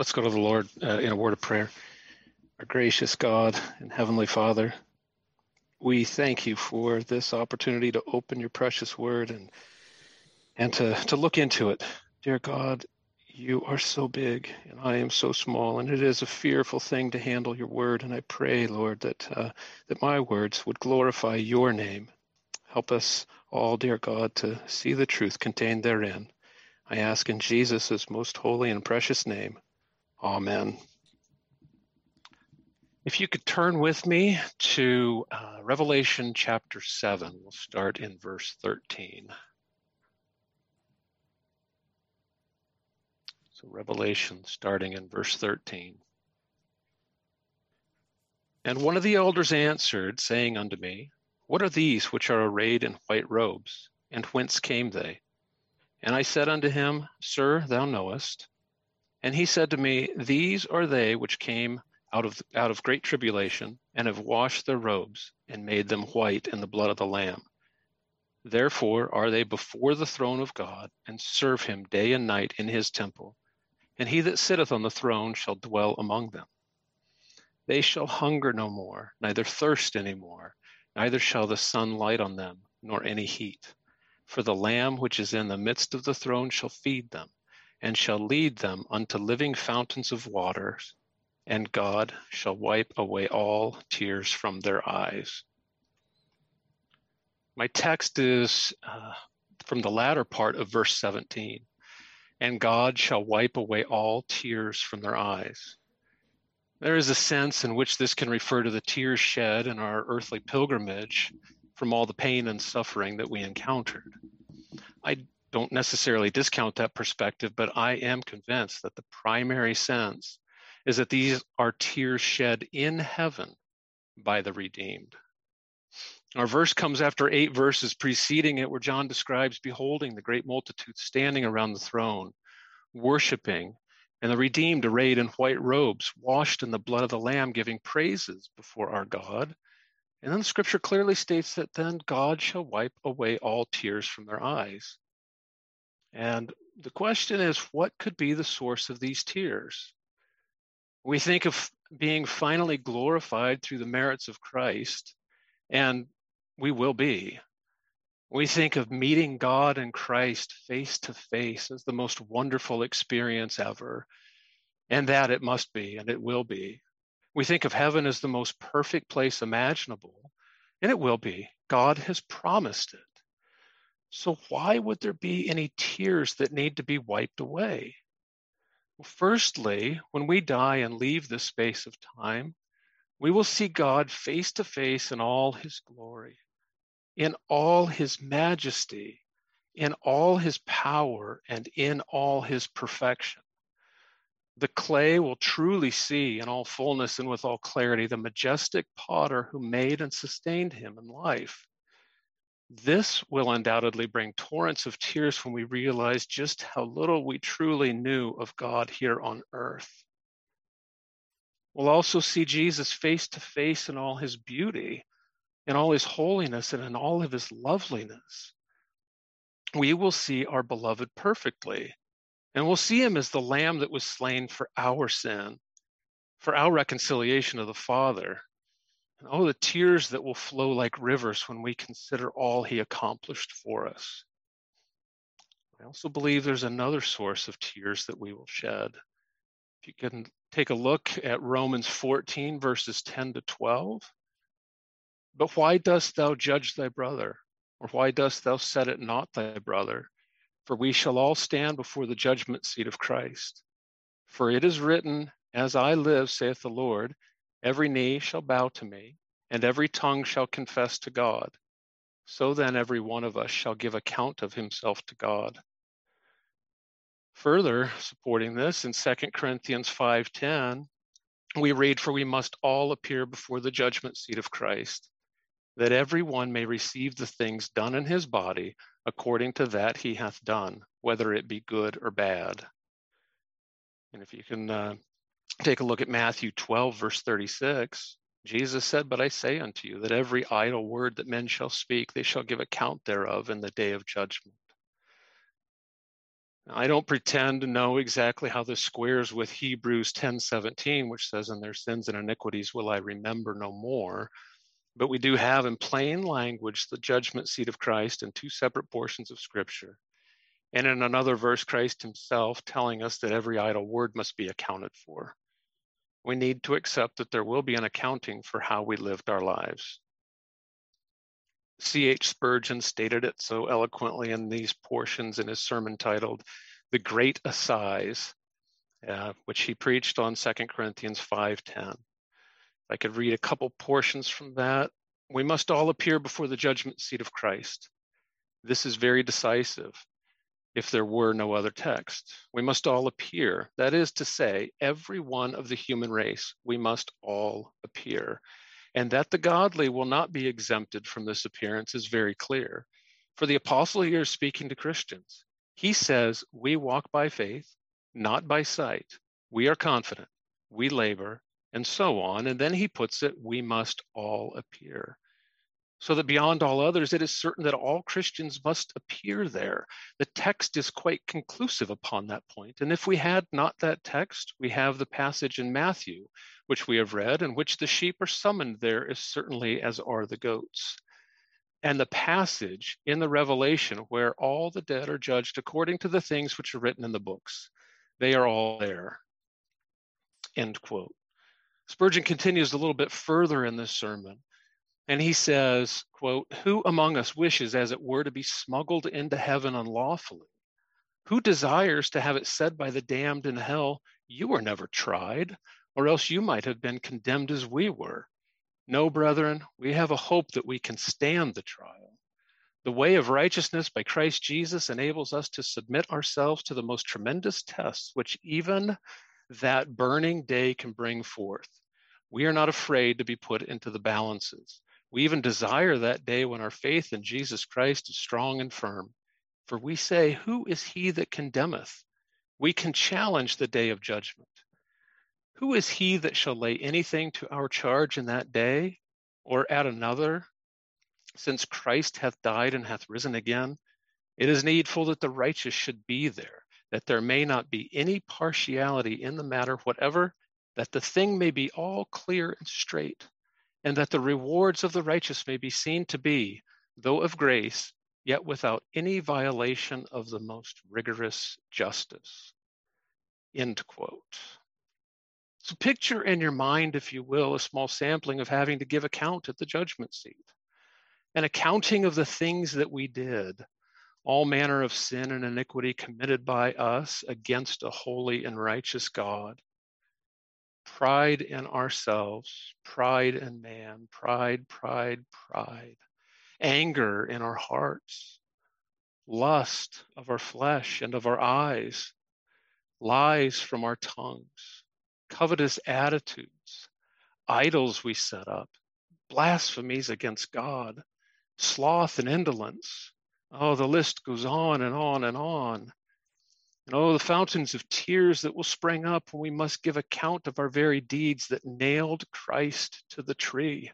Let's go to the Lord uh, in a word of prayer. Our gracious God and Heavenly Father, we thank you for this opportunity to open your precious word and and to, to look into it. Dear God, you are so big and I am so small, and it is a fearful thing to handle your word. And I pray, Lord, that uh, that my words would glorify your name. Help us all, dear God, to see the truth contained therein. I ask in Jesus' most holy and precious name. Amen. If you could turn with me to uh, Revelation chapter 7, we'll start in verse 13. So, Revelation starting in verse 13. And one of the elders answered, saying unto me, What are these which are arrayed in white robes, and whence came they? And I said unto him, Sir, thou knowest. And he said to me, These are they which came out of out of great tribulation, and have washed their robes, and made them white in the blood of the Lamb. Therefore are they before the throne of God, and serve him day and night in his temple. And he that sitteth on the throne shall dwell among them. They shall hunger no more, neither thirst any more, neither shall the sun light on them, nor any heat. For the Lamb which is in the midst of the throne shall feed them and shall lead them unto living fountains of waters, and God shall wipe away all tears from their eyes. My text is uh, from the latter part of verse 17. And God shall wipe away all tears from their eyes. There is a sense in which this can refer to the tears shed in our earthly pilgrimage from all the pain and suffering that we encountered. I don't necessarily discount that perspective, but I am convinced that the primary sense is that these are tears shed in heaven by the redeemed. Our verse comes after eight verses preceding it, where John describes beholding the great multitude standing around the throne, worshiping, and the redeemed arrayed in white robes, washed in the blood of the Lamb, giving praises before our God. And then the scripture clearly states that then God shall wipe away all tears from their eyes. And the question is, what could be the source of these tears? We think of being finally glorified through the merits of Christ, and we will be. We think of meeting God and Christ face to face as the most wonderful experience ever, and that it must be and it will be. We think of heaven as the most perfect place imaginable, and it will be. God has promised it. So, why would there be any tears that need to be wiped away? Well, firstly, when we die and leave this space of time, we will see God face to face in all his glory, in all his majesty, in all his power, and in all his perfection. The clay will truly see in all fullness and with all clarity the majestic potter who made and sustained him in life. This will undoubtedly bring torrents of tears when we realize just how little we truly knew of God here on earth. We'll also see Jesus face to face in all his beauty, in all his holiness, and in all of his loveliness. We will see our beloved perfectly, and we'll see him as the lamb that was slain for our sin, for our reconciliation of the Father, and oh, the tears that will flow like rivers when we consider all he accomplished for us. I also believe there's another source of tears that we will shed. If you can take a look at Romans 14, verses 10 to 12. But why dost thou judge thy brother? Or why dost thou set it not thy brother? For we shall all stand before the judgment seat of Christ. For it is written, As I live, saith the Lord, Every knee shall bow to me, and every tongue shall confess to God. So then every one of us shall give account of himself to God. Further supporting this in 2 Corinthians 5:10, we read for we must all appear before the judgment seat of Christ, that every one may receive the things done in his body according to that he hath done, whether it be good or bad. And if you can uh, take a look at Matthew 12, verse 36. Jesus said, But I say unto you that every idle word that men shall speak, they shall give account thereof in the day of judgment. I don't pretend to know exactly how this squares with Hebrews 10:17, which says, "In their sins and iniquities will I remember no more." But we do have in plain language the judgment seat of Christ in two separate portions of Scripture. And in another verse, Christ himself telling us that every idle word must be accounted for. We need to accept that there will be an accounting for how we lived our lives. C.H. Spurgeon stated it so eloquently in these portions in his sermon titled The Great Assize, uh, which he preached on 2 Corinthians 5.10. I could read a couple portions from that. We must all appear before the judgment seat of Christ. This is very decisive if there were no other text. We must all appear. That is to say, every one of the human race, we must all appear and that the godly will not be exempted from this appearance is very clear. For the apostle here is speaking to Christians. He says, We walk by faith, not by sight. We are confident, we labor, and so on. And then he puts it, We must all appear. So that beyond all others, it is certain that all Christians must appear there. The text is quite conclusive upon that point. And if we had not that text, we have the passage in Matthew which we have read, and which the sheep are summoned there as certainly as are the goats. And the passage in the Revelation where all the dead are judged according to the things which are written in the books. They are all there. End quote. Spurgeon continues a little bit further in this sermon, and he says, quote, Who among us wishes, as it were, to be smuggled into heaven unlawfully? Who desires to have it said by the damned in hell, You were never tried, or else you might have been condemned as we were. No, brethren, we have a hope that we can stand the trial. The way of righteousness by Christ Jesus enables us to submit ourselves to the most tremendous tests which even that burning day can bring forth. We are not afraid to be put into the balances. We even desire that day when our faith in Jesus Christ is strong and firm. For we say, Who is he that condemneth? We can challenge the day of judgment. Who is he that shall lay anything to our charge in that day, or at another? Since Christ hath died and hath risen again, it is needful that the righteous should be there, that there may not be any partiality in the matter whatever, that the thing may be all clear and straight, and that the rewards of the righteous may be seen to be, though of grace, yet without any violation of the most rigorous justice. End quote. So picture in your mind, if you will, a small sampling of having to give account at the judgment seat, an accounting of the things that we did, all manner of sin and iniquity committed by us against a holy and righteous God. Pride in ourselves, pride in man, pride, pride, pride, anger in our hearts, lust of our flesh and of our eyes, lies from our tongues covetous attitudes, idols we set up, blasphemies against God, sloth and indolence. Oh, the list goes on and on and on. And oh, the fountains of tears that will spring up when we must give account of our very deeds that nailed Christ to the tree.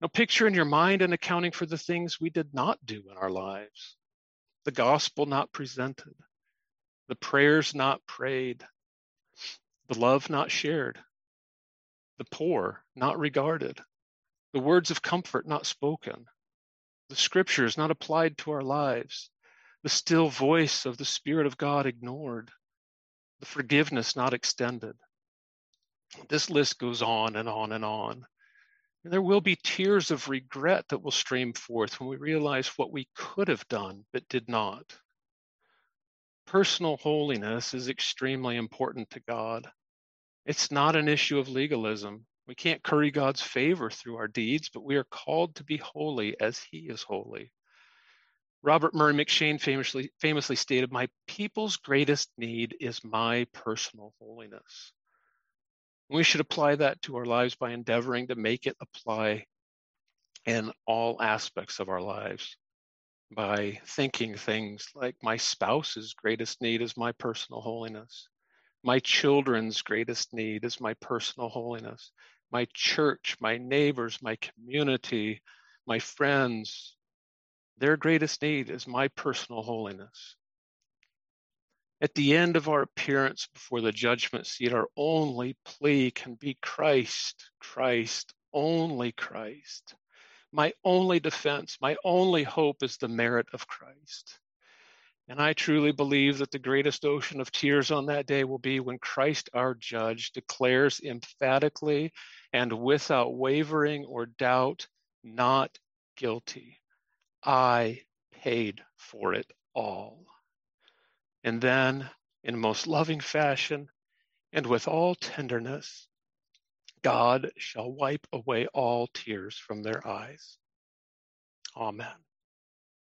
Now, picture in your mind an accounting for the things we did not do in our lives. The gospel not presented, the prayers not prayed, the love not shared, the poor not regarded, the words of comfort not spoken, the scriptures not applied to our lives, the still voice of the Spirit of God ignored, the forgiveness not extended. This list goes on and on and on. And there will be tears of regret that will stream forth when we realize what we could have done but did not. Personal holiness is extremely important to God. It's not an issue of legalism. We can't curry God's favor through our deeds, but we are called to be holy as He is holy. Robert Murray M'Cheyne famously, famously stated, My people's greatest need is my personal holiness. We should apply that to our lives by endeavoring to make it apply in all aspects of our lives by thinking things like my spouse's greatest need is my personal holiness. My children's greatest need is my personal holiness. My church, my neighbors, my community, my friends, their greatest need is my personal holiness. At the end of our appearance before the judgment seat, our only plea can be Christ, Christ, only Christ. My only defense, my only hope is the merit of Christ. And I truly believe that the greatest ocean of tears on that day will be when Christ, our judge, declares emphatically and without wavering or doubt, not guilty. I paid for it all. And then, in most loving fashion and with all tenderness, God shall wipe away all tears from their eyes. Amen.